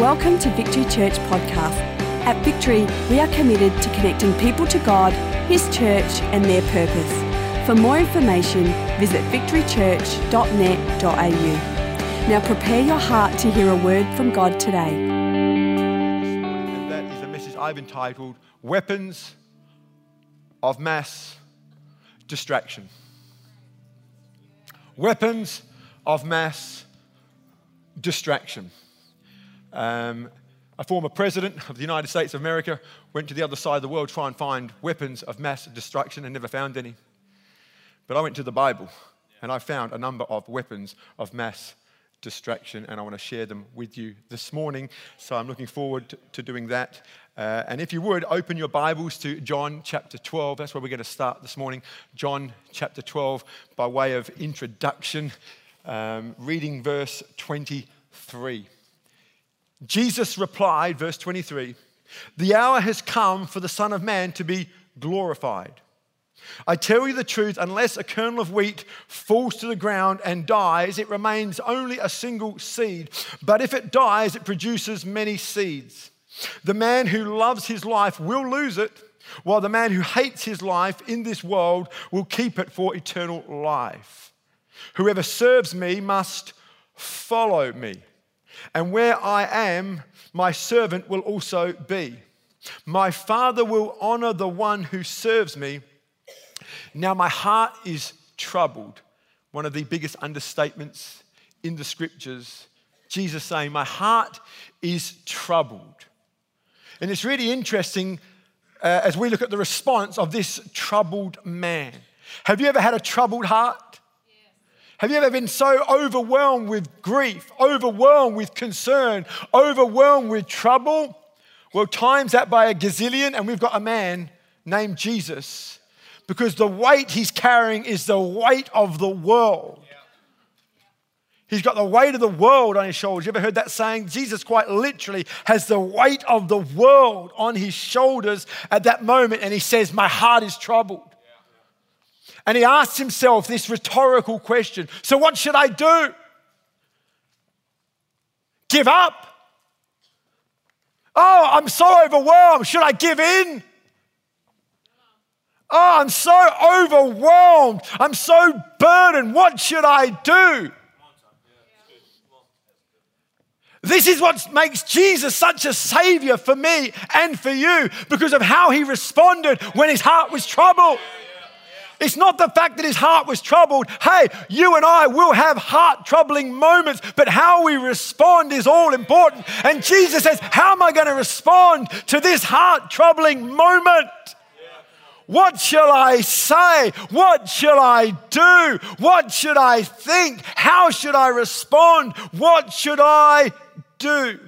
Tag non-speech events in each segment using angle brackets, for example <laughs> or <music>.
Welcome to Victory Church Podcast. At Victory, we are committed to connecting people to God, His church, and their purpose. For more information, visit victorychurch.net.au. Now prepare your heart to hear a word from God today. And that is a message I've entitled Weapons of Mass Distraction. Weapons of Mass Distraction. Um, a former president of the United States of America went to the other side of the world to try and find weapons of mass destruction and never found any. But I went to the Bible and I found a number of weapons of mass distraction, and I want to share them with you this morning. So I'm looking forward to, doing that. Uh, and if you would, open your Bibles to John chapter 12. That's where we're going to start this morning. John chapter 12, by way of introduction, um, reading verse 23. Jesus replied, verse 23, The hour has come for the Son of Man to be glorified. I tell you the truth, unless a kernel of wheat falls to the ground and dies, it remains only a single seed. But if it dies, it produces many seeds. The man who loves his life will lose it, while the man who hates his life in this world will keep it for eternal life. Whoever serves me must follow me. And where I am, my servant will also be. My Father will honor the one who serves me. Now, my heart is troubled. One of the biggest understatements in the scriptures. Jesus saying, My heart is troubled. And it's really interesting uh, as we look at the response of this troubled man. Have you ever had a troubled heart? Have you ever been so overwhelmed with grief, overwhelmed with concern, overwhelmed with trouble? Well, times that by a gazillion, and we've got a man named Jesus because the weight he's carrying is the weight of the world. He's got the weight of the world on his shoulders. You ever heard that saying? Jesus quite literally has the weight of the world on his shoulders at that moment, and he says, My heart is troubled. And he asks himself this rhetorical question So, what should I do? Give up? Oh, I'm so overwhelmed. Should I give in? Oh, I'm so overwhelmed. I'm so burdened. What should I do? This is what makes Jesus such a savior for me and for you because of how he responded when his heart was troubled. It's not the fact that his heart was troubled. Hey, you and I will have heart troubling moments, but how we respond is all important. And Jesus says, How am I going to respond to this heart troubling moment? What shall I say? What shall I do? What should I think? How should I respond? What should I do?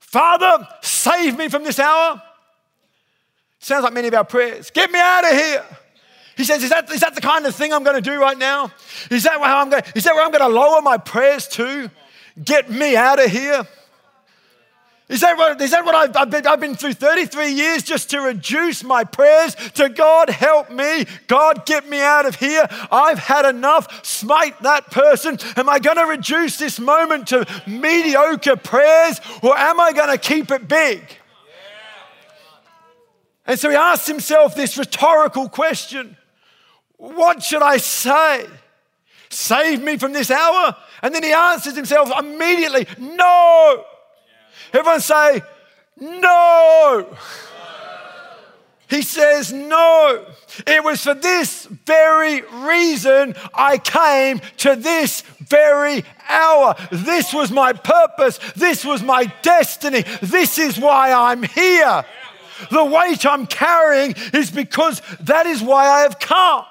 Father, save me from this hour. Sounds like many of our prayers. Get me out of here. He says, is that, is that the kind of thing I'm going to do right now? Is that, how I'm going, is that where I'm going to lower my prayers to? Get me out of here. Is that what, is that what I've, I've, been, I've been through 33 years just to reduce my prayers to God, help me? God, get me out of here. I've had enough. Smite that person. Am I going to reduce this moment to mediocre prayers or am I going to keep it big? And so he asks himself this rhetorical question What should I say? Save me from this hour? And then he answers himself immediately, No. Everyone say, No. He says, No. It was for this very reason I came to this very hour. This was my purpose. This was my destiny. This is why I'm here. The weight I'm carrying is because that is why I have come.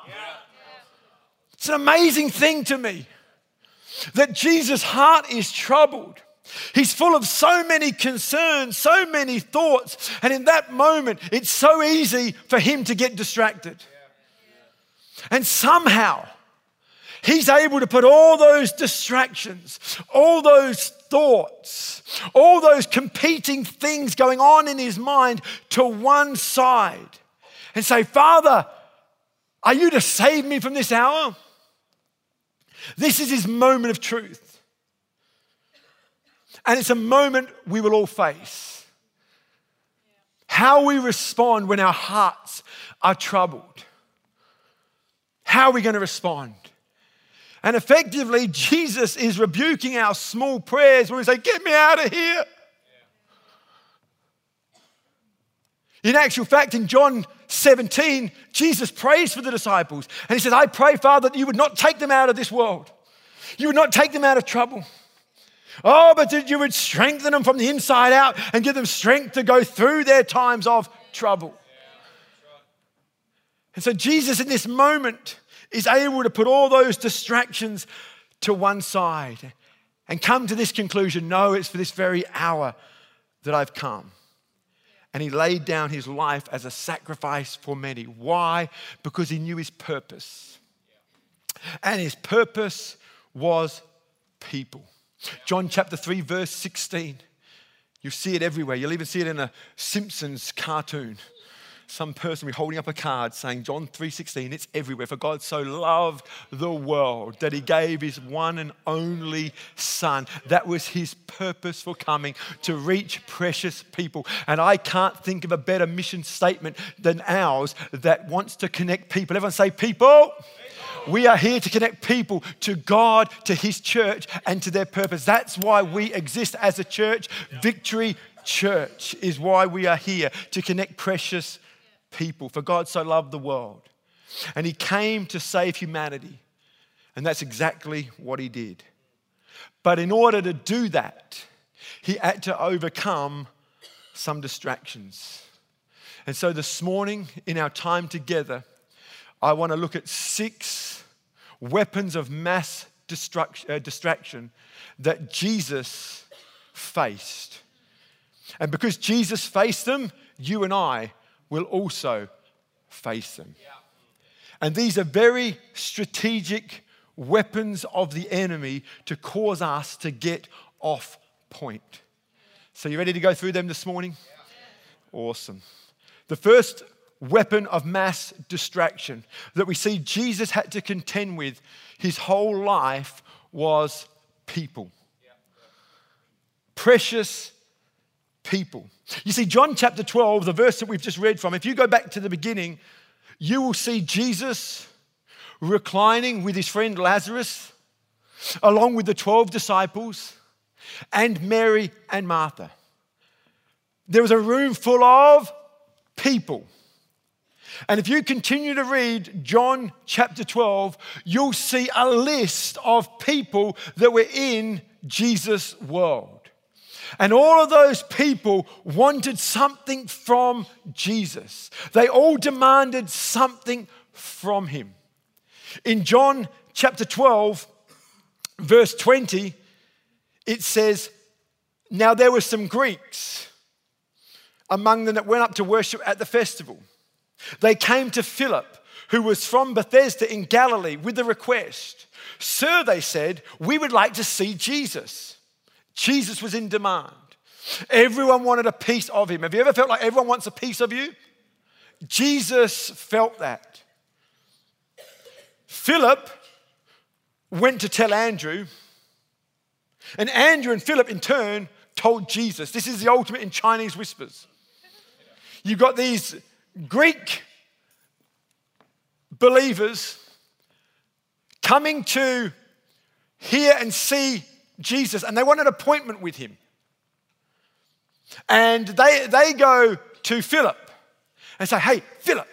It's an amazing thing to me that Jesus' heart is troubled. He's full of so many concerns, so many thoughts, and in that moment, it's so easy for him to get distracted. And somehow, he's able to put all those distractions, all those thoughts, all those competing things going on in his mind to one side and say, Father, are you to save me from this hour? This is his moment of truth. And it's a moment we will all face. How we respond when our hearts are troubled. How are we going to respond? And effectively, Jesus is rebuking our small prayers when we say, Get me out of here. In actual fact, in John 17, Jesus prays for the disciples and he says, I pray, Father, that you would not take them out of this world. You would not take them out of trouble. Oh, but that you would strengthen them from the inside out and give them strength to go through their times of trouble. And so, Jesus, in this moment, is able to put all those distractions to one side and come to this conclusion no, it's for this very hour that I've come. And he laid down his life as a sacrifice for many. Why? Because he knew his purpose. And his purpose was people. John chapter 3, verse 16. You see it everywhere. You'll even see it in a Simpsons cartoon some person be holding up a card saying John 3:16 it's everywhere for God so loved the world that he gave his one and only son that was his purpose for coming to reach precious people and I can't think of a better mission statement than ours that wants to connect people everyone say people we are here to connect people to God, to His church, and to their purpose. That's why we exist as a church. Victory Church is why we are here to connect precious people. For God so loved the world. And he came to save humanity. And that's exactly what he did. But in order to do that, he had to overcome some distractions. And so this morning, in our time together, I want to look at six weapons of mass uh, distraction that Jesus faced. And because Jesus faced them, you and I will also face them. And these are very strategic weapons of the enemy to cause us to get off point. So, you ready to go through them this morning? Awesome. The first weapon of mass distraction that we see Jesus had to contend with his whole life was people. Precious people. You see, John chapter 12, the verse that we've just read from, if you go back to the beginning, you will see Jesus reclining with his friend Lazarus, along with the 12 disciples, and Mary and Martha. There was a room full of people. And if you continue to read John chapter 12, you'll see a list of people that were in Jesus' world. And all of those people wanted something from Jesus. They all demanded something from him. In John chapter 12, verse 20, it says, Now there were some Greeks among them that went up to worship at the festival. They came to Philip, who was from Bethsaida in Galilee, with the request Sir, they said, we would like to see Jesus. Jesus was in demand. Everyone wanted a piece of him. Have you ever felt like everyone wants a piece of you? Jesus felt that. Philip went to tell Andrew, and Andrew and Philip in turn told Jesus. This is the ultimate in Chinese whispers. You've got these Greek believers coming to hear and see Jesus and they want an appointment with him. And they, they go to Philip and say, Hey, Philip.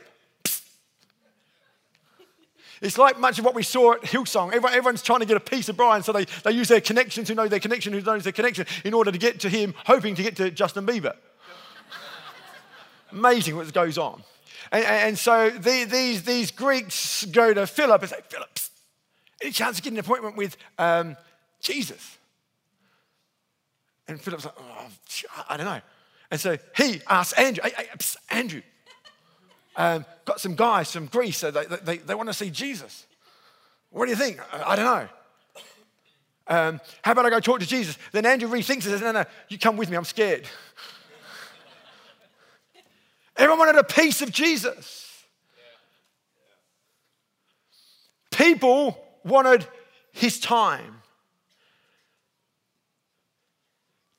It's like much of what we saw at Hillsong. Everyone, everyone's trying to get a piece of Brian, so they, they use their connections who know their connection, who knows their connection, in order to get to him, hoping to get to Justin Bieber. Amazing what goes on. And, and so the, these, these Greeks go to Philip and say, Philip, any chance of getting an appointment with um, Jesus. And Philip's like, oh, I don't know. And so he asks Andrew, hey, hey, psst, Andrew, um, got some guys from Greece, so they, they, they want to see Jesus. What do you think? I, I don't know. Um, how about I go talk to Jesus? Then Andrew rethinks and says, No, no, you come with me, I'm scared. <laughs> Everyone wanted a piece of Jesus. People wanted his time.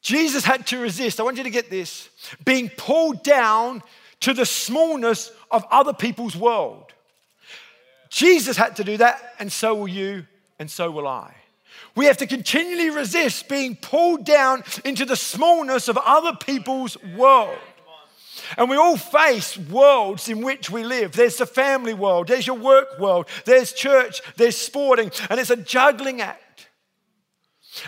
Jesus had to resist, I want you to get this, being pulled down to the smallness of other people's world. Jesus had to do that, and so will you, and so will I. We have to continually resist being pulled down into the smallness of other people's world. And we all face worlds in which we live. There's the family world, there's your work world, there's church, there's sporting, and it's a juggling act.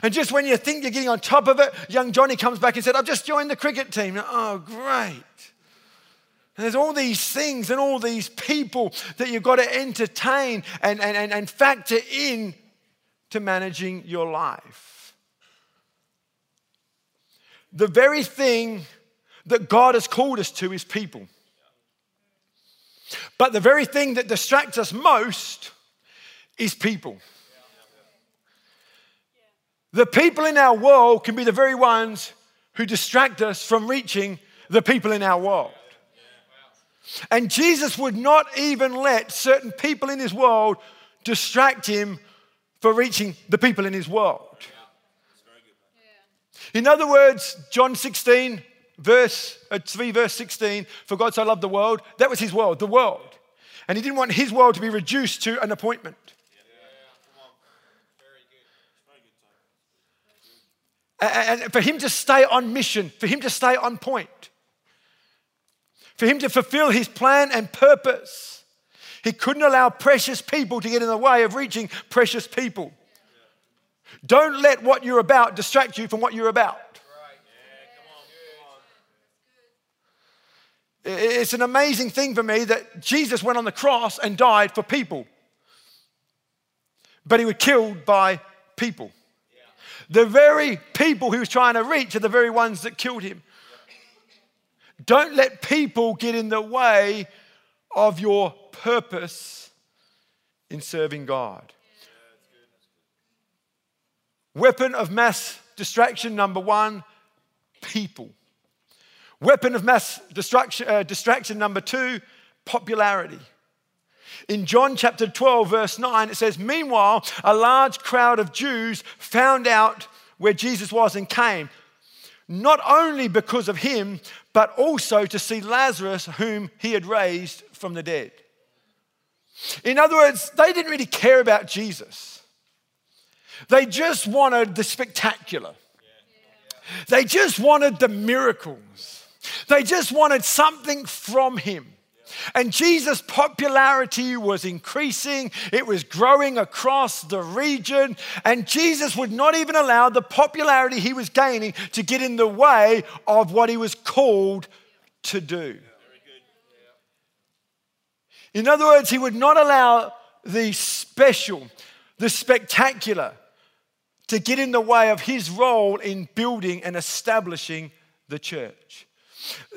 And just when you think you're getting on top of it, young Johnny comes back and said, I've just joined the cricket team. Oh, great. And there's all these things and all these people that you've got to entertain and, and, and, and factor in to managing your life. The very thing that God has called us to is people. But the very thing that distracts us most is people. The people in our world can be the very ones who distract us from reaching the people in our world. And Jesus would not even let certain people in his world distract him for reaching the people in his world. In other words, John 16, verse uh, 3, verse 16, for God so loved the world, that was his world, the world. And he didn't want his world to be reduced to an appointment. And for him to stay on mission, for him to stay on point, for him to fulfill his plan and purpose, he couldn't allow precious people to get in the way of reaching precious people. Don't let what you're about distract you from what you're about. It's an amazing thing for me that Jesus went on the cross and died for people, but he was killed by people. The very people he was trying to reach are the very ones that killed him. Don't let people get in the way of your purpose in serving God. Weapon of mass distraction number one people. Weapon of mass destruction, uh, distraction number two popularity. In John chapter 12, verse 9, it says, Meanwhile, a large crowd of Jews found out where Jesus was and came, not only because of him, but also to see Lazarus, whom he had raised from the dead. In other words, they didn't really care about Jesus. They just wanted the spectacular. They just wanted the miracles. They just wanted something from him. And Jesus' popularity was increasing, it was growing across the region. And Jesus would not even allow the popularity he was gaining to get in the way of what he was called to do. In other words, he would not allow the special, the spectacular, to get in the way of his role in building and establishing the church.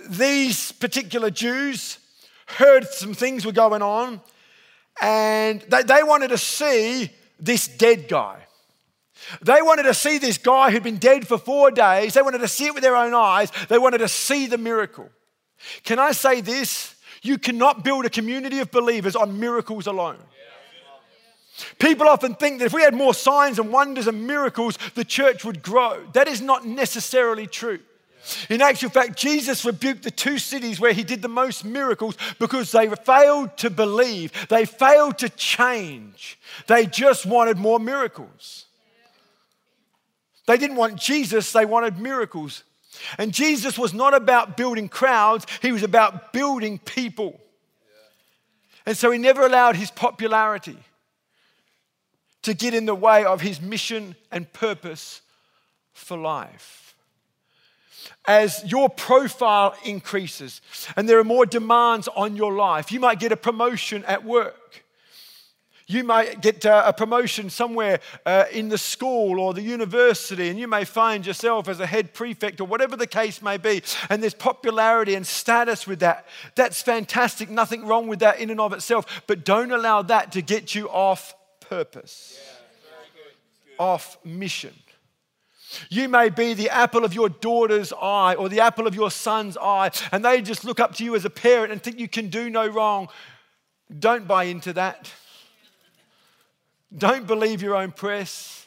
These particular Jews, heard some things were going on, and they, they wanted to see this dead guy. They wanted to see this guy who'd been dead for four days. They wanted to see it with their own eyes. They wanted to see the miracle. Can I say this? You cannot build a community of believers on miracles alone. People often think that if we had more signs and wonders and miracles, the church would grow. That is not necessarily true. In actual fact, Jesus rebuked the two cities where he did the most miracles because they failed to believe, they failed to change. They just wanted more miracles. They didn't want Jesus, they wanted miracles. And Jesus was not about building crowds, he was about building people. And so he never allowed his popularity to get in the way of his mission and purpose for life as your profile increases and there are more demands on your life. You might get a promotion at work. You might get uh, a promotion somewhere uh, in the school or the university, and you may find yourself as a head prefect or whatever the case may be. And there's popularity and status with that. That's fantastic. Nothing wrong with that in and of itself. But don't allow that to get you off purpose, yeah, off mission. You may be the apple of your daughter's eye or the apple of your son's eye, and they just look up to you as a parent and think you can do no wrong. Don't buy into that. Don't believe your own press.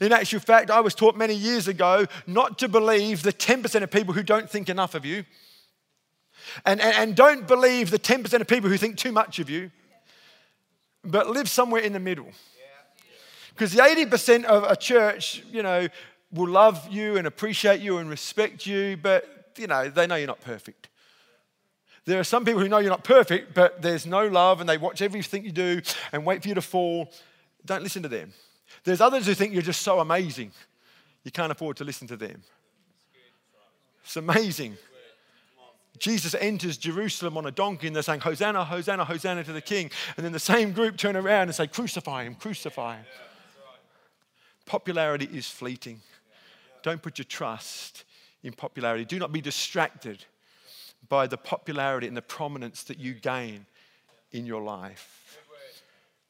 In actual fact, I was taught many years ago not to believe the 10% of people who don't think enough of you, and, and, and don't believe the 10% of people who think too much of you, but live somewhere in the middle. Because the 80% of a church, you know, will love you and appreciate you and respect you, but, you know, they know you're not perfect. There are some people who know you're not perfect, but there's no love and they watch everything you do and wait for you to fall. Don't listen to them. There's others who think you're just so amazing, you can't afford to listen to them. It's amazing. Jesus enters Jerusalem on a donkey and they're saying, Hosanna, Hosanna, Hosanna to the King. And then the same group turn around and say, Crucify him, crucify him. Popularity is fleeting. Don't put your trust in popularity. Do not be distracted by the popularity and the prominence that you gain in your life.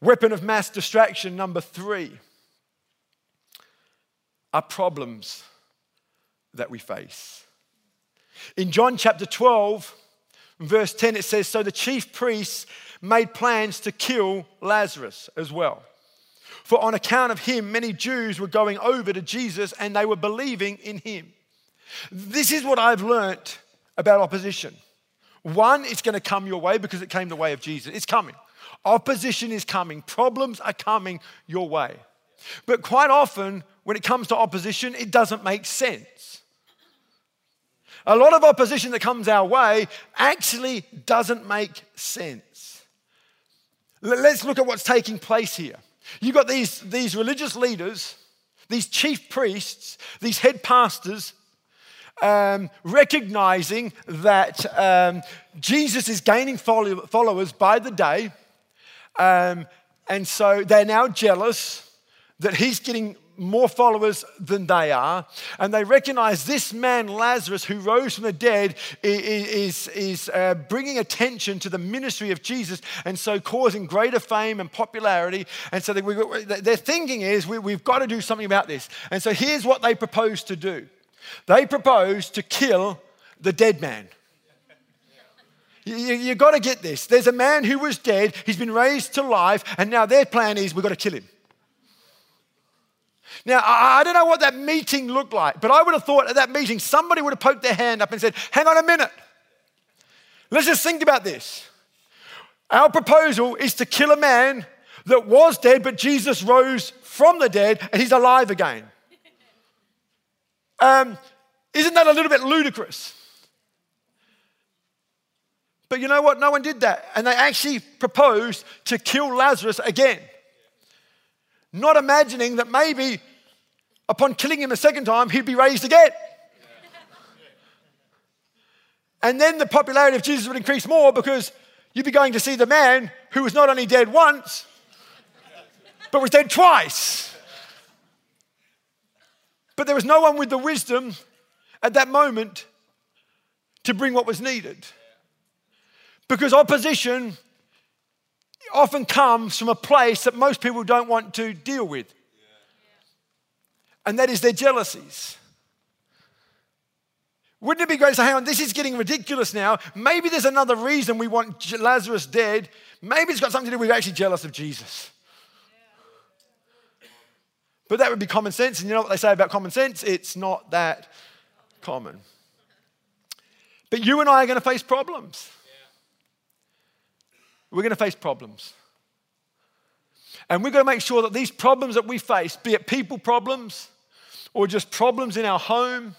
Weapon of mass distraction number three are problems that we face. In John chapter 12, verse 10, it says So the chief priests made plans to kill Lazarus as well. For on account of him, many Jews were going over to Jesus and they were believing in him. This is what I've learnt about opposition. One, it's going to come your way because it came the way of Jesus. It's coming. Opposition is coming. Problems are coming your way. But quite often, when it comes to opposition, it doesn't make sense. A lot of opposition that comes our way actually doesn't make sense. Let's look at what's taking place here. You've got these, these religious leaders, these chief priests, these head pastors, um, recognizing that um, Jesus is gaining followers by the day. Um, and so they're now jealous that he's getting more followers than they are. And they recognize this man, Lazarus, who rose from the dead, is, is uh, bringing attention to the ministry of Jesus and so causing greater fame and popularity. And so they, we, their thinking is we, we've got to do something about this. And so here's what they propose to do they propose to kill the dead man. You, you, you got to get this. There's a man who was dead, he's been raised to life, and now their plan is we've got to kill him. Now, I, don't know what that meeting looked like, but I would have thought at that meeting somebody would have poked their hand up and said, Hang on a minute. Let's just think about this. Our proposal is to kill a man that was dead, but Jesus rose from the dead and he's alive again. Um, isn't that a little bit ludicrous? But you know what? No one did that. And they actually proposed to kill Lazarus again. Not imagining that maybe upon killing him a second time, he'd be raised again. And then the popularity of Jesus would increase more because you'd be going to see the man who was not only dead once, but was dead twice. But there was no one with the wisdom at that moment to bring what was needed. Because opposition often comes from a place that most people don't want to deal with, and that is their jealousies. Wouldn't it be great to say, hang on, this is getting ridiculous now. Maybe there's another reason we want Lazarus dead. Maybe it's got something to do with actually jealous of Jesus. But that would be common sense. And you know what they say about common sense? It's not that common. But you and I are going to face problems. We're going to face problems. And we're going to make sure that these problems that we face, be it people problems or just problems in our home,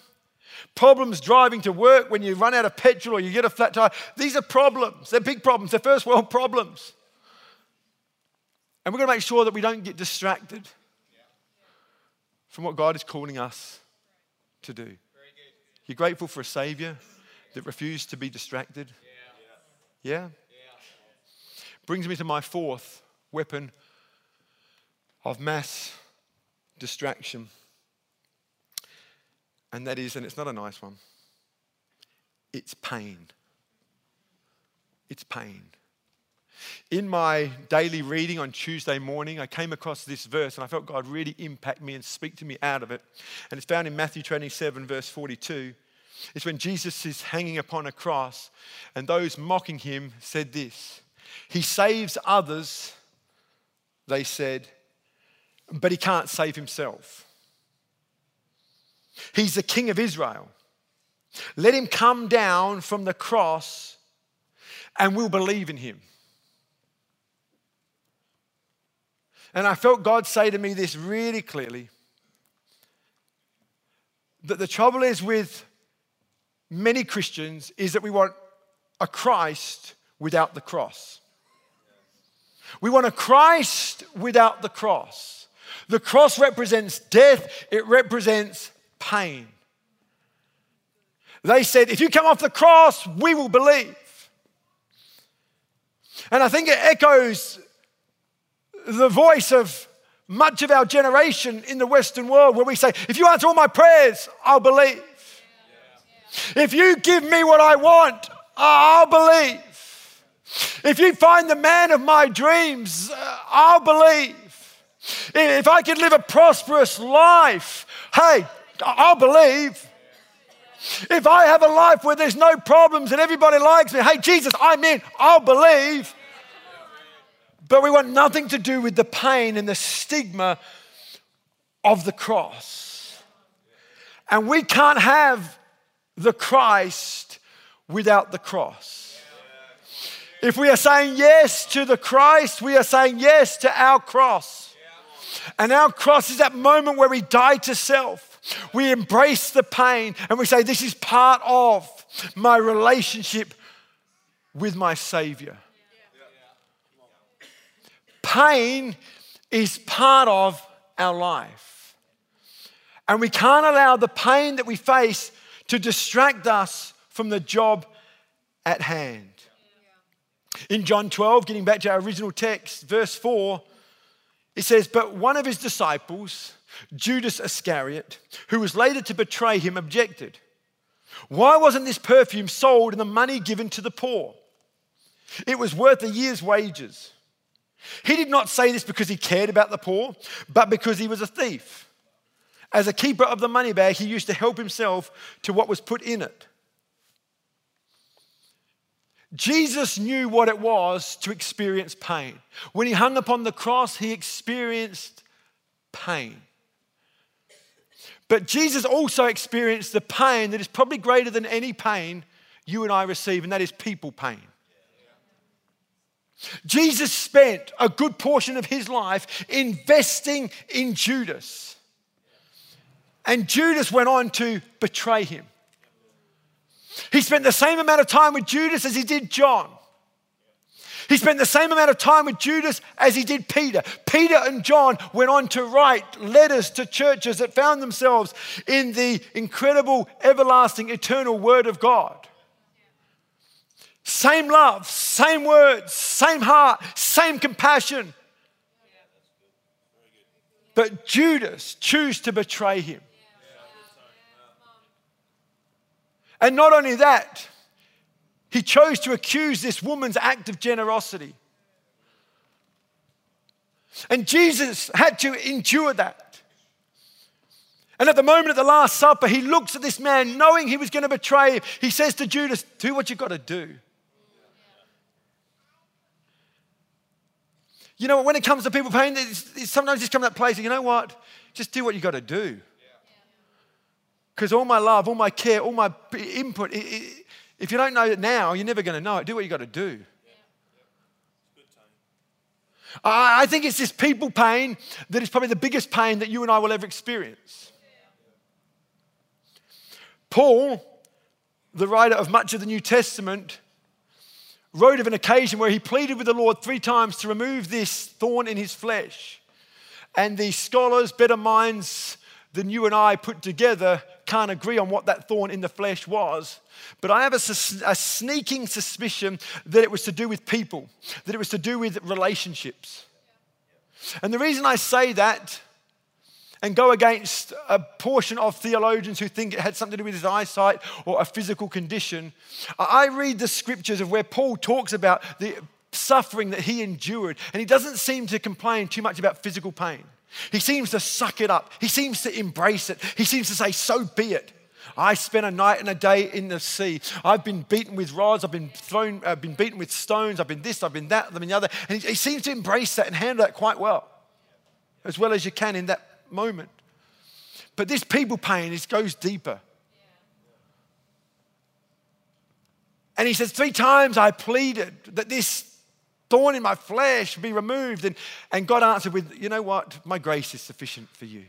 problems driving to work when you run out of petrol or you get a flat tire, these are problems. They're big problems. They're first world problems. And we're going to make sure that we don't get distracted from what God is calling us to do. You're grateful for a Savior that refused to be distracted? Yeah? Brings me to my fourth weapon of mass distraction. And that is, and it's not a nice one, it's pain. It's pain. In my daily reading on Tuesday morning, I came across this verse and I felt God really impact me and speak to me out of it. And it's found in Matthew 27, verse 42. It's when Jesus is hanging upon a cross, and those mocking him said this He saves others, they said, but he can't save himself. He's the King of Israel. Let him come down from the cross and we'll believe in him. And I felt God say to me this really clearly that the trouble is with many Christians is that we want a Christ without the cross. We want a Christ without the cross. The cross represents death, it represents pain. They said, if you come off the cross, we will believe. And I think it echoes the voice of much of our generation in the Western world where we say, if you answer all my prayers, I'll believe. If you give me what I want, I'll believe. If you find the man of my dreams, I'll believe. If I can live a prosperous life, hey, I'll believe. If I have a life where there's no problems and everybody likes me, hey, Jesus, I'm in, I'll believe. But we want nothing to do with the pain and the stigma of the cross. And we can't have the Christ without the cross. If we are saying yes to the Christ, we are saying yes to our cross. And our cross is that moment where we die to self. We embrace the pain and we say, This is part of my relationship with my Savior. Pain is part of our life. And we can't allow the pain that we face to distract us from the job at hand. In John 12, getting back to our original text, verse 4, it says, But one of his disciples, Judas Iscariot, who was later to betray him, objected. Why wasn't this perfume sold and the money given to the poor? It was worth a year's wages. He did not say this because he cared about the poor, but because he was a thief. As a keeper of the money bag, he used to help himself to what was put in it. Jesus knew what it was to experience pain. When he hung upon the cross, he experienced pain. But Jesus also experienced the pain that is probably greater than any pain you and I receive, and that is people pain. Jesus spent a good portion of his life investing in Judas. And Judas went on to betray him. He spent the same amount of time with Judas as he did John. He spent the same amount of time with Judas as he did Peter. Peter and John went on to write letters to churches that found themselves in the incredible, everlasting, eternal Word of God. Same love, same words, same heart, same compassion. But Judas chose to betray him. And not only that, he chose to accuse this woman's act of generosity. And Jesus had to endure that. And at the moment of the Last Supper, he looks at this man, knowing he was going to betray him. He says to Judas, Do what you've got to do. You know, when it comes to people paying, sometimes just come to that place, you know what? Just do what you've got to do. Because all my love, all my care, all my input, it, it, if you don't know it now, you're never going to know it. Do what you got to do. I think it's this people pain that is probably the biggest pain that you and I will ever experience. Paul, the writer of much of the New Testament, wrote of an occasion where he pleaded with the Lord three times to remove this thorn in his flesh. And the scholars, better minds than you and I put together, can't agree on what that thorn in the flesh was. But I have a, a, sneaking suspicion that it was to do with people, that it was to do with relationships. And the reason I say that and go against a portion of theologians who think it had something to do with his eyesight or a physical condition, I read the scriptures of where Paul talks about the suffering that he endured, and he doesn't seem to complain too much about physical pain. He seems to suck it up. He seems to embrace it. He seems to say, So be it. I spent a night and a day in the sea. I've been beaten with rods. I've been thrown, I've been beaten with stones. I've been this, I've been that, I've been the other. And he, he seems to embrace that and handle that quite well, as well as you can in that moment. But this people pain it goes deeper. And he says, Three times I pleaded that this thorn in my flesh be removed. And, and God answered with, You know what? My grace is sufficient for you.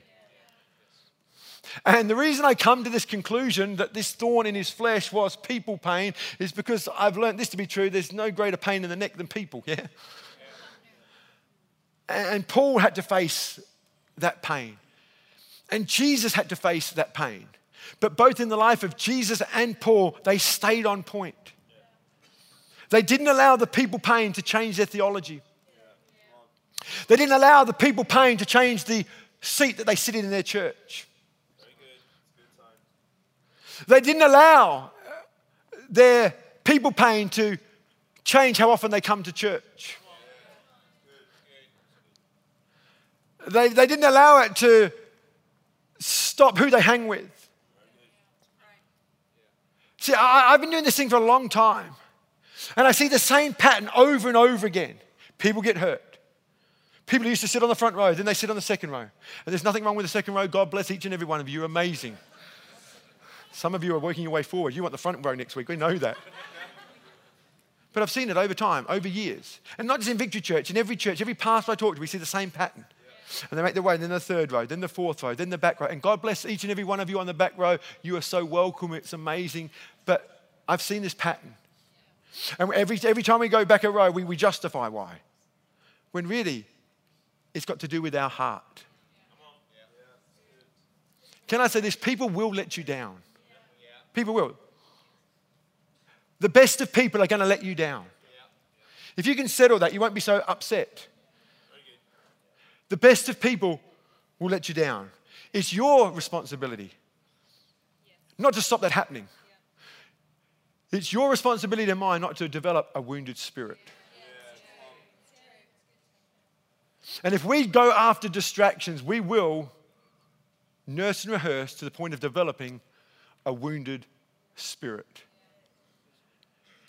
And the reason I come to this conclusion that this thorn in his flesh was people pain is because I've learned this to be true. There's no greater pain in the neck than people, yeah? And Paul had to face that pain. And Jesus had to face that pain. But both in the life of Jesus and Paul, they stayed on point. They didn't allow the people pain to change their theology. They didn't allow the people pain to change the seat that they sit in in their church. They didn't allow their people pain to change how often they come to church. They, they didn't allow it to stop who they hang with. See, I, I've been doing this thing for a long time, and I see the same pattern over and over again. People get hurt. People used to sit on the front row, then they sit on the second row. And there's nothing wrong with the second row. God bless each and every one of you. You're amazing. Some of you are working your way forward. You want the front row next week. We know that. But I've seen it over time, over years. And not just in Victory Church, in every church, every pastor I talk to, we see the same pattern. And they make their way, and then the third row, then the fourth row, then the back row. And God bless each and every one of you on the back row. You are so welcome. It's amazing. But I've seen this pattern. And every, every time we go back a row, we, we justify why. When really, it's got to do with our heart. Can I say this? People will let you down. People will. The best of people are going to let you down. If you can settle that, you won't be so upset. The best of people will let you down. It's your responsibility not to stop that happening. It's your responsibility and mine not to develop a wounded spirit. And if we go after distractions, we will nurse and rehearse to the point of developing a wounded spirit.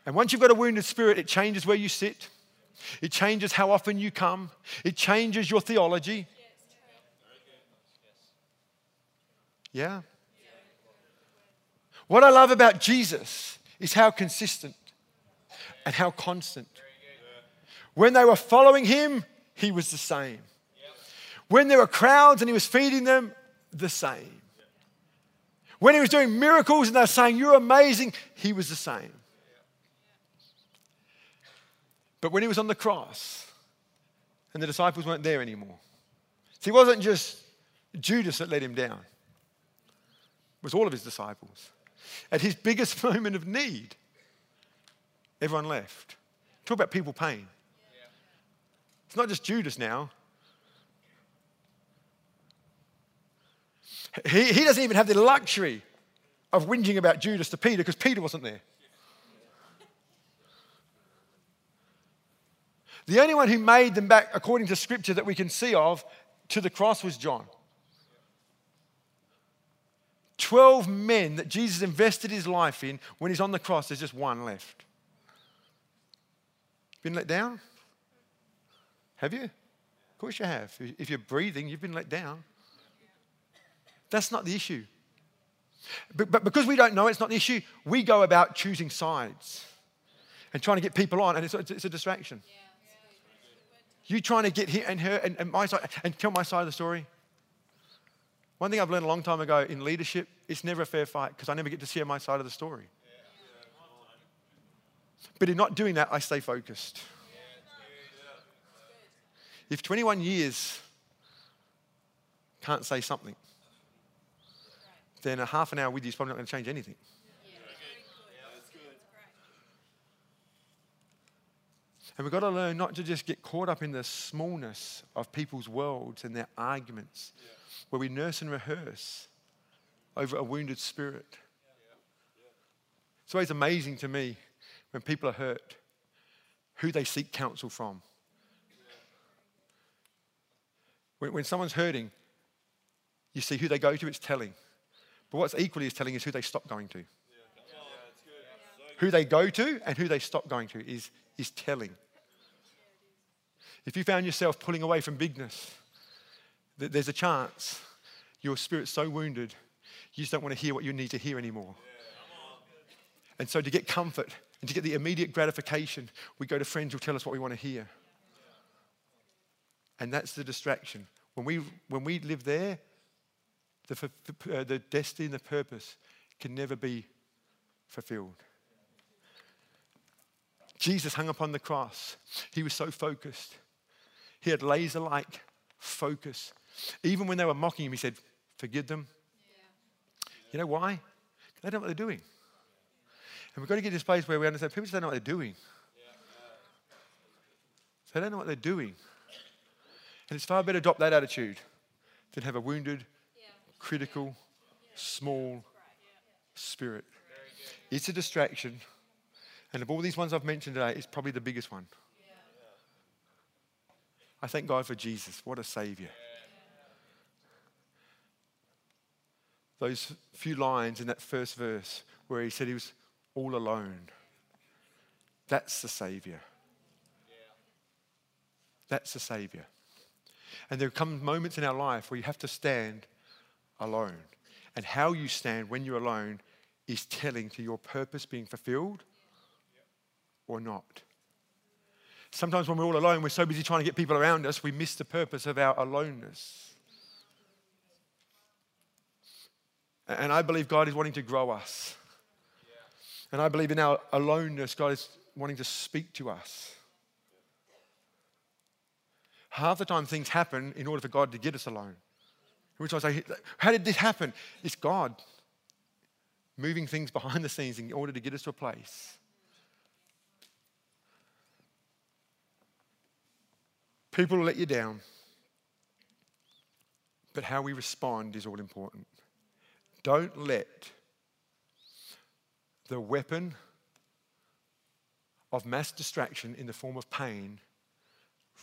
And once you've got a wounded spirit, it changes where you sit, it changes how often you come, it changes your theology. Yeah? What I love about Jesus is how consistent and how constant. When they were following him, he was the same. When there were crowds and he was feeding them, the same. When he was doing miracles and they were saying, You're amazing, he was the same. But when he was on the cross and the disciples weren't there anymore, see, it wasn't just Judas that let him down, it was all of his disciples. At his biggest <laughs> moment of need, everyone left. Talk about people pain. It's not just Judas now. He, he doesn't even have the luxury of whinging about Judas to Peter because Peter wasn't there. The only one who made them back, according to scripture, that we can see of to the cross was John. 12 men that Jesus invested his life in, when he's on the cross, there's just one left. Been let down? Have you? Of course you have. If you're breathing, you've been let down. That's not the issue. But, but because we don't know it's not the issue, we go about choosing sides and trying to get people on, and it's, it's a distraction. Yeah. You trying to get here and her and, and my side and tell my side of the story. One thing I've learned a long time ago in leadership, it's never a fair fight because I never get to share my side of the story. But in not doing that, I stay focused. If 21 years can't say something, then a half an hour with you is probably not going to change anything. And we've got to learn not to just get caught up in the smallness of people's worlds and their arguments, yeah. Where we nurse and rehearse over a wounded spirit. It's always amazing to me when people are hurt who they seek counsel from. When, when someone's hurting, you see who they go to, it's telling. But what's equally as telling is who they stop going to. Who they go to and who they stop going to is, is telling. If you found yourself pulling away from bigness, there's a chance your spirit's so wounded, you just don't want to hear what you need to hear anymore. And so, to get comfort and to get the immediate gratification, we go to friends who tell us what we want to hear. And that's the distraction. When we, when we live there, the, uh, the destiny and the purpose can never be fulfilled. Jesus hung upon the cross. He was so focused. He had laser like focus. Even when they were mocking him, he said, Forgive them. Yeah. You know why? They don't know what they're doing. And we've got to get to this place where we understand people just don't know what they're doing. They don't know what they're doing. And it's far better to adopt that attitude than have a wounded, critical, small spirit. It's a distraction. And of all these ones I've mentioned today, it's probably the biggest one. I thank God for Jesus. What a Savior. Those few lines in that first verse where he said he was all alone. That's the Savior. That's the Savior. And there come moments in our life where you have to stand alone. And how you stand when you're alone is telling to your purpose being fulfilled or not. Sometimes when we're all alone, we're so busy trying to get people around us, we miss the purpose of our aloneness. And I believe God is wanting to grow us. And I believe in our aloneness, God is wanting to speak to us. Half the time, things happen in order for God to get us alone. Which I say, How did this happen? It's God moving things behind the scenes in order to get us to a place. People will let you down, but how we respond is all important. Don't let the weapon of mass distraction in the form of pain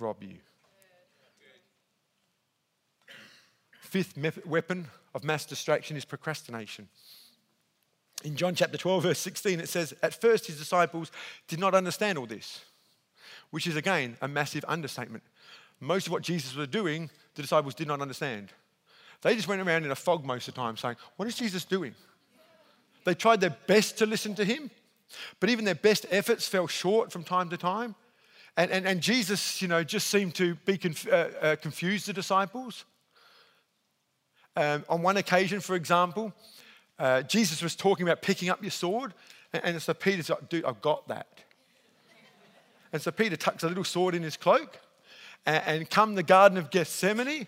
rob you. Fifth weapon of mass distraction is procrastination. In John chapter 12, verse 16, it says, At first his disciples did not understand all this, which is again a massive understatement. Most of what Jesus was doing, the disciples did not understand. They just went around in a fog most of the time saying, What is Jesus doing? They tried their best to listen to him, but even their best efforts fell short from time to time. And, and, and Jesus, you know, just seemed to be conf- uh, uh, confused the disciples. Um, on one occasion, for example, uh, Jesus was talking about picking up your sword, and, and so Peter's like, dude, I've got that. And so Peter tucks a little sword in his cloak, and, and come the Garden of Gethsemane,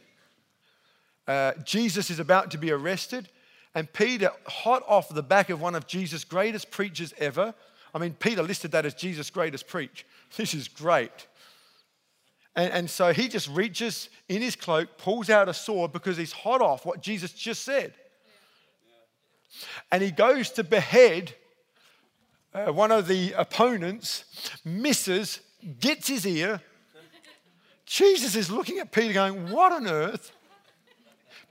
uh, Jesus is about to be arrested, and Peter, hot off the back of one of Jesus' greatest preachers ever, I mean, Peter listed that as Jesus' greatest preach. This is great. And, and so he just reaches in his cloak, pulls out a sword because he's hot off what Jesus just said. And he goes to behead uh, one of the opponents, misses, gets his ear. Jesus is looking at Peter going, What on earth?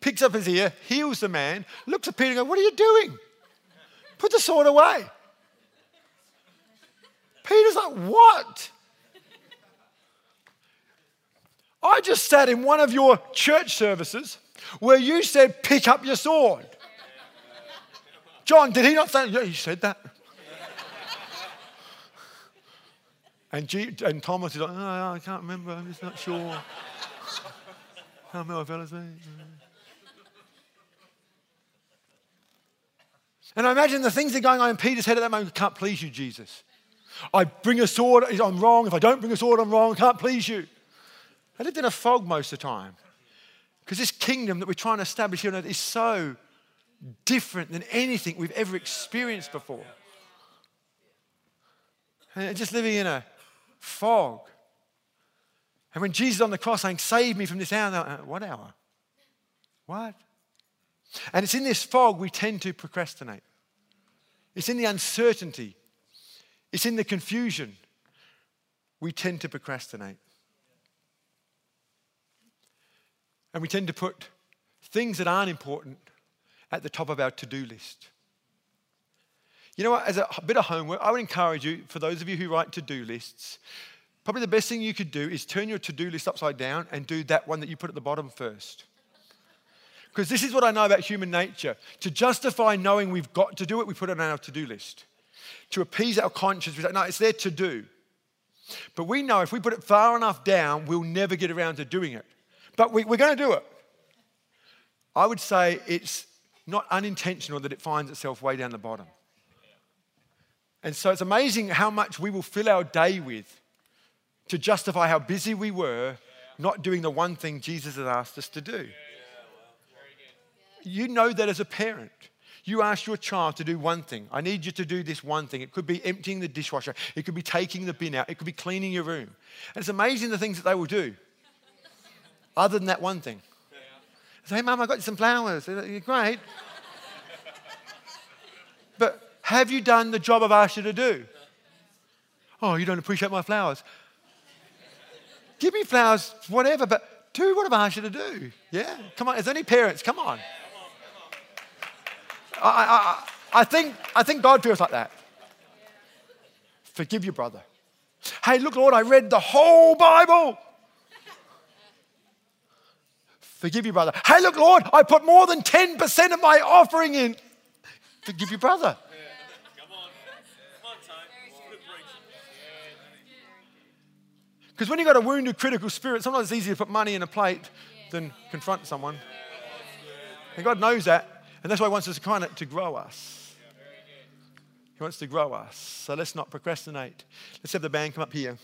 Picks up his ear, heals the man, looks at Peter and goes, What are you doing? Put the sword away. Peter's like, What? I just sat in one of your church services where you said, Pick up your sword. John, did he not say? Yeah, he said that. And, G, and Thomas is like, oh, I can't remember, I'm just not sure. <laughs> I what And I imagine the things that are going on in Peter's head at that moment can't please you, Jesus. I bring a sword, I'm wrong. If I don't bring a sword, I'm wrong. Can't please you. I lived in a fog most of the time. Because this kingdom that we're trying to establish here on earth is so different than anything we've ever experienced before. And just living in a fog. And when Jesus on the cross saying, Save me from this hour, uh, what hour? What? And it's in this fog we tend to procrastinate. It's in the uncertainty, it's in the confusion we tend to procrastinate. And we tend to put things that aren't important at the top of our to do list. You know what? As a bit of homework, I would encourage you, for those of you who write to do lists, probably the best thing you could do is turn your to do list upside down and do that one that you put at the bottom first. Because this is what I know about human nature. To justify knowing we've got to do it, we put it on our to do list. To appease our conscience, we say, no, it's there to do. But we know if we put it far enough down, we'll never get around to doing it. But we, are going to do it. I would say it's not unintentional that it finds itself way down the bottom. And so it's amazing how much we will fill our day with to justify how busy we were not doing the one thing Jesus has asked us to do. You know that as a parent. You ask your child to do one thing. I need you to do this one thing. It could be emptying the dishwasher, it could be taking the bin out, it could be cleaning your room. And it's amazing the things that they will do, other than that one thing. Say, hey, Mum, I got you some flowers. You're great. but have you done the job I've asked you to do? Oh, you don't appreciate my flowers. Give me flowers, whatever, but do what I've asked you to do. Yeah? Come on. There any parents? Come on. I, I, I, think, I think God feels like that. Forgive your brother. Hey, look, Lord, I read the whole Bible. Forgive your brother. Hey, look, Lord, I put more than 10% of my offering in. Forgive your brother. Come on. Come on, time. Because when you've got a wounded, critical spirit, sometimes it's easier to put money in a plate than confront someone. And God knows that. And that's why He wants us to kind of to grow us. He wants to grow us. So let's not procrastinate. Let's have the band come up here.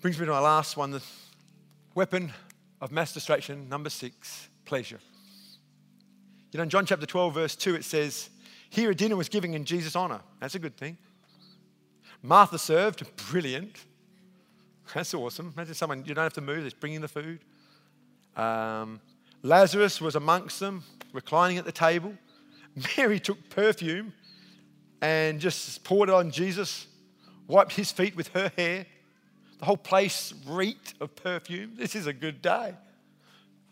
Brings me to my last one the weapon of mass distraction, number six, pleasure. You know, in John chapter 12, verse 2, it says, Here a dinner was given in Jesus' honor. That's a good thing. Martha served, brilliant. That's awesome. Imagine someone, you don't have to move, just bringing the food. Um, Lazarus was amongst them, reclining at the table. <laughs> Mary took perfume and just poured it on Jesus, wiped his feet with her hair. The whole place reeked of perfume. This is a good day.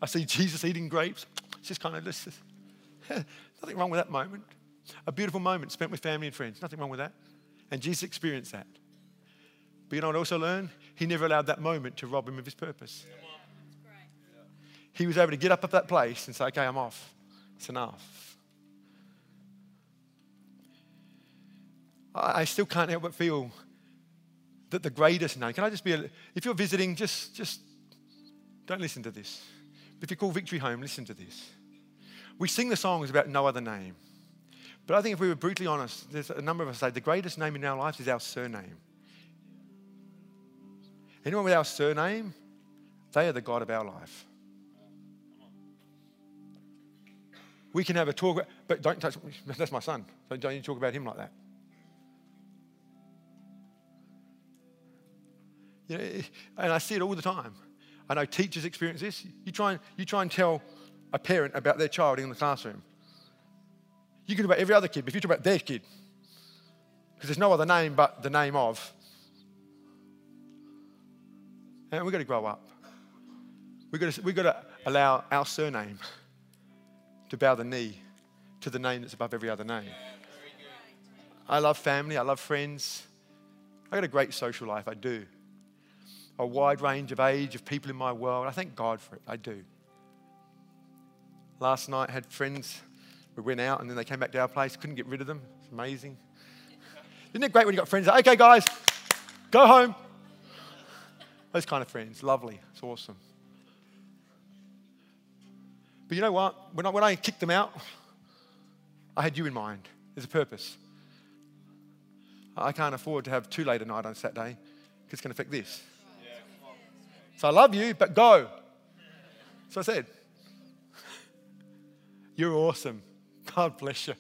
I see Jesus eating grapes. It's just kind of this. <laughs> Nothing wrong with that moment. A beautiful moment spent with family and friends. Nothing wrong with that. And Jesus experienced that. But you know what I also learned? He never allowed that moment to rob him of his purpose he was able to get up at that place and say, okay, I'm off. It's enough. I still can't help but feel that the greatest name, can I just be, a, if you're visiting, just, just don't listen to this. If you call Victory home, listen to this. We sing the songs about no other name. But I think if we were brutally honest, there's a number of us say the greatest name in our lives is our surname. Anyone with our surname, they are the God of our life. We can have a talk, but don't touch, that's my son. So don't you talk about him like that. You know, and I see it all the time. I know teachers experience this. You try and, you try and tell a parent about their child in the classroom. You can talk about every other kid, but if you talk about their kid, because there's no other name but the name of, and we've got to grow up. We've got to, we've got to allow our surname to bow the knee to the name that's above every other name. I love family, I love friends. I got a great social life, I do. A wide range of age of people in my world. I thank God for it, I do. Last night I had friends, we went out and then they came back to our place, couldn't get rid of them. It's amazing. Isn't it great when you got friends like, okay, guys, go home? Those kind of friends, lovely, it's awesome. But you know what? When I, when I kicked them out, I had you in mind. There's a purpose. I can't afford to have too late a night on Saturday because it's going to affect this. So I love you, but go. So I said, You're awesome. God bless you.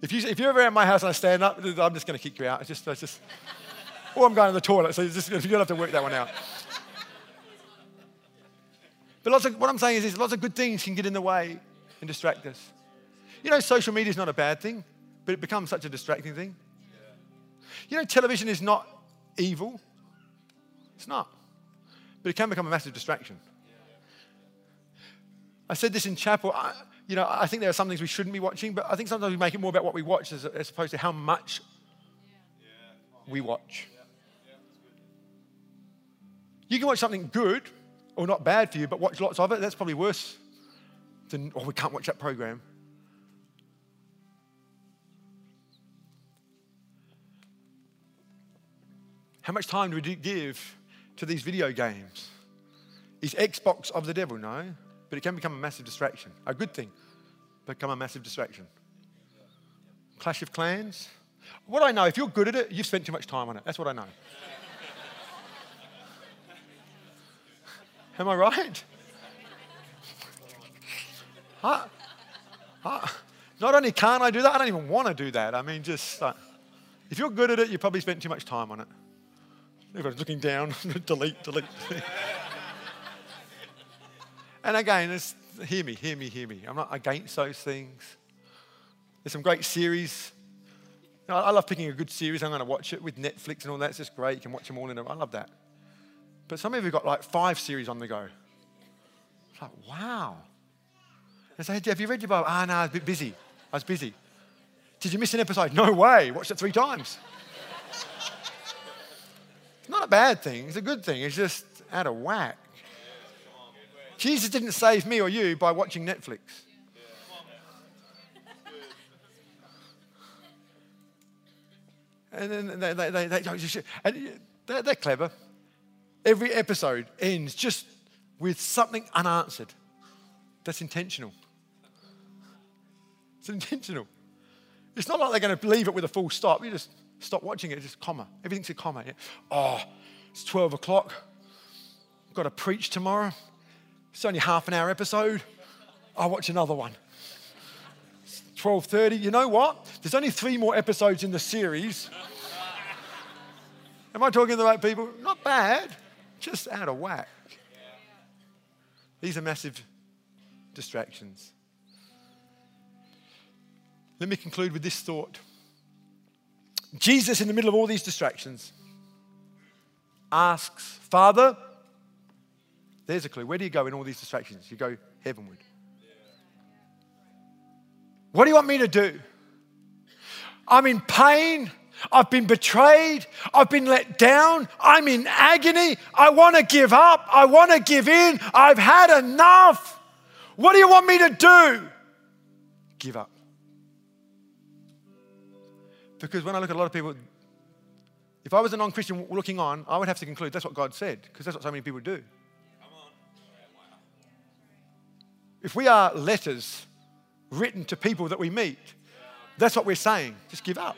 If, you, if you're ever at my house and I stand up, I'm just going to kick you out. It's just, it's just, or I'm going to the toilet. So just, you don't have to work that one out. But lots of, what I'm saying is this, lots of good things can get in the way and distract us. You know, social media is not a bad thing, but it becomes such a distracting thing. You know, television is not evil. It's not. But it can become a massive distraction. I said this in chapel. I, you know, I think there are some things we shouldn't be watching, but I think sometimes we make it more about what we watch as, as opposed to how much we watch. You can watch something good or not bad for you, but watch lots of it, that's probably worse than, oh, we can't watch that program. How much time do we give to these video games? Is Xbox of the devil? No, but it can become a massive distraction. A good thing, become a massive distraction. Clash of Clans. What I know, if you're good at it, you've spent too much time on it. That's what I know. Am I right? Not only can't I do that, I don't even want to do that. I mean, just uh, if you're good at it, you probably spent too much time on it. Everyone's looking down, <laughs> delete, delete. <laughs> and again, hear me, hear me, hear me. I'm not against those things. There's some great series. I love picking a good series. I'm going to watch it with Netflix and all that. It's just great. You can watch them all in a I love that. But some of you got like five series on the go. It's like, wow. I said, have you read your Bible? Ah, no, I was a bit busy. I was busy. Did you miss an episode? No way. Watched it three times. it's not a bad thing. It's a good thing. It's just out of whack. Jesus didn't save me or you by watching Netflix. And then they, they, they, they, and they're, they're clever. Every episode ends just with something unanswered. That's intentional. It's intentional. It's not like they're going to leave it with a full stop. You just stop watching it, just comma. Everything's a comma. Oh, it's 12 o'clock. I've got to preach tomorrow. It's only half an hour episode. I'll watch another one. 12:30. You know what? There's only three more episodes in the series. Am I talking to the right people? Not bad, just out of whack. These are massive distractions. Let me conclude with this thought. Jesus, in the middle of all these distractions, asks, Father, there's a clue. Where do you go in all these distractions? You go heavenward. What do you want me to do? I'm in pain. I've been betrayed. I've been let down. I'm in agony. I want to give up. I want to give in. I've had enough. What do you want me to do? Give up. Because when I look at a lot of people, if I was a non Christian looking on, I would have to conclude that's what God said, because that's what so many people do. If we are letters written to people that we meet, that's what we're saying. Just give up.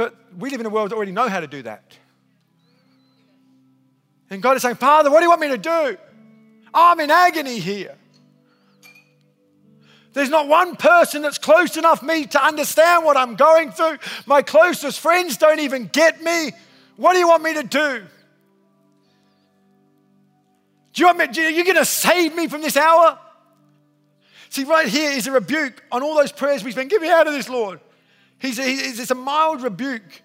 But we live in a world that already know how to do that. And God is saying, Father, what do you want me to do? I'm in agony here. There's not one person that's close enough me to understand what I'm going through. My closest friends don't even get me. What do you want me to do? Do you want me, are you going to save me from this hour? See, right here is a rebuke on all those prayers we've been. Get me out of this, Lord. He's he's, it's a mild rebuke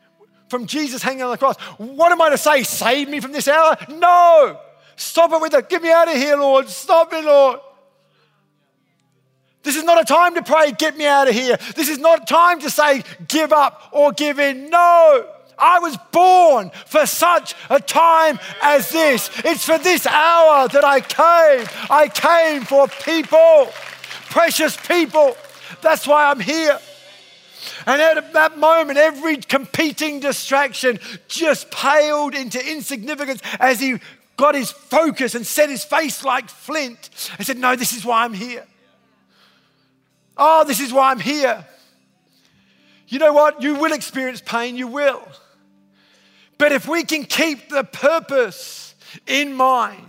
from Jesus hanging on the cross. What am I to say? Save me from this hour? No. Stop it with the, get me out of here, Lord. Stop it, Lord. This is not a time to pray, get me out of here. This is not a time to say, give up or give in. No. I was born for such a time as this. It's for this hour that I came. I came for people, precious people. That's why I'm here. And at that moment, every competing distraction just paled into insignificance as he got his focus and set his face like flint and said, No, this is why I'm here. Oh, this is why I'm here. You know what? You will experience pain, you will. But if we can keep the purpose in mind,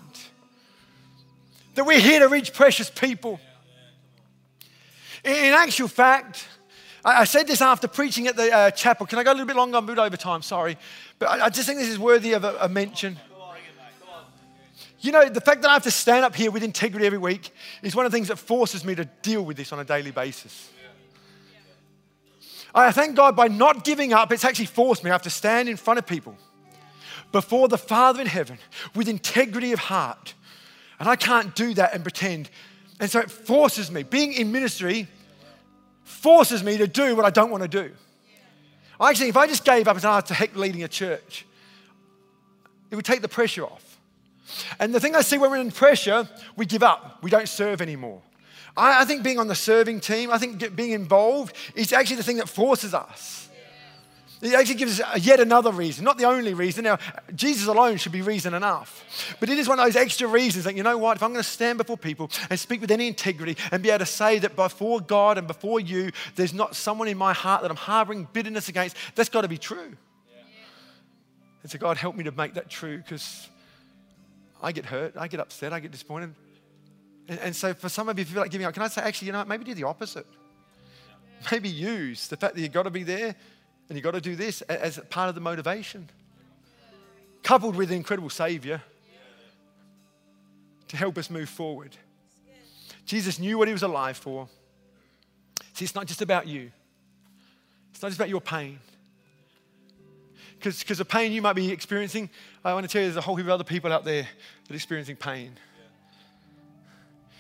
that we're here to reach precious people. In actual fact, I said this after preaching at the uh, chapel. Can I go a little bit longer? I'm bit over time, sorry. But I just think this is worthy of a, a mention. You know, the fact that I have to stand up here with integrity every week is one of the things that forces me to deal with this on a daily basis. I thank God by not giving up, it's actually forced me. I have to stand in front of people before the Father in heaven with integrity of heart. And I can't do that and pretend. And so it forces me. Being in ministry forces me to do what I don't want to do. Actually, if I just gave up and said, ah, oh, to heck leading a church, It would take the pressure off. And the thing I see when we're in pressure, we give up. We don't serve anymore. I, I think being on the serving team, I think being involved is actually the thing that forces us. It actually gives us yet another reason, not the only reason. Now, Jesus alone should be reason enough. But it is one of those extra reasons that, you know what, if I'm going to stand before people and speak with any integrity and be able to say that before God and before you, there's not someone in my heart that I'm harboring bitterness against, that's got to be true. Yeah. And so, God, help me to make that true because I get hurt, I get upset, I get disappointed. And, and so, for some of you, if you feel like giving up, can I say, actually, you know what, maybe do the opposite? Maybe use the fact that you've got to be there and you've got to do this as part of the motivation. Coupled with the incredible Savior to help us move forward. Jesus knew what he was alive for. See, it's not just about you, it's not just about your pain. Because the pain you might be experiencing, I want to tell you there's a whole heap of other people out there that are experiencing pain.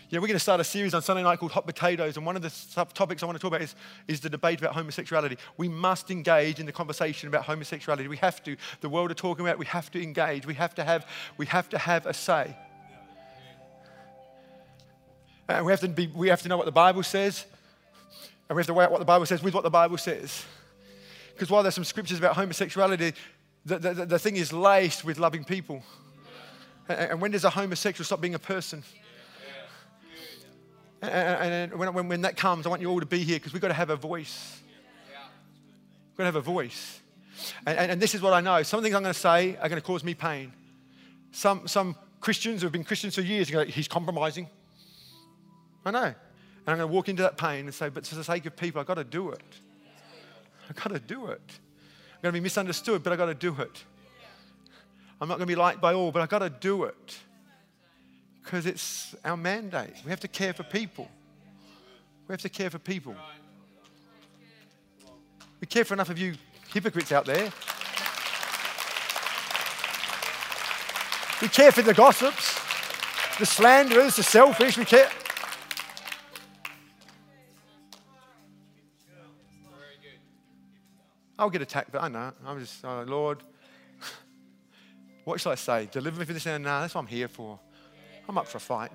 Yeah, we're going to start a series on Sunday night called Hot Potatoes, and one of the sub- topics I want to talk about is, is the debate about homosexuality. We must engage in the conversation about homosexuality. We have to. The world are talking about it. We have to engage. We have to have, we have, to have a say. And we have, to be, we have to know what the Bible says, and we have to weigh out what the Bible says with what the Bible says. Because while there's some scriptures about homosexuality, the, the, the thing is laced with loving people. And when does a homosexual stop being a person? And, when, when, when that comes, I want you all to be here because we've got to have a voice. We've got to have a voice. And, and, and, this is what I know. Some things I'm going to say are going to cause me pain. Some, some Christians who have been Christians for years, go, he's compromising. I know. And I'm going to walk into that pain and say, but for the sake of people, I've got to do it. I've got to do it. I'm going to be misunderstood, but I've got to do it. I'm not going to be liked by all, but I've got to do it because it's our mandate. We have to care for people. We have to care for people. We care for enough of you hypocrites out there. We care for the gossips, the slanderers, the selfish. We care. I'll get attacked, but I know. I'm just, oh, Lord, <laughs> what shall I say? Deliver me from this? No, that's what I'm here for. I'm up for a fight.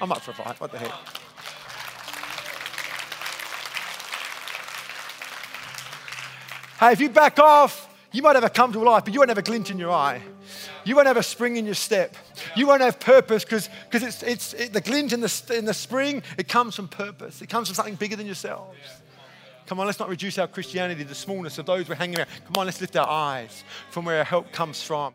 I'm up for a fight. What the heck? Hey, if you back off, you might have a comfortable life, but you won't have a glint in your eye. You won't have a spring in your step. You won't have purpose because it's, it's it, the glint in the, in the spring, it comes from purpose. It comes from something bigger than yourselves. Come on, let's not reduce our Christianity to the smallness of those we're hanging around. Come on, let's lift our eyes from where our help comes from.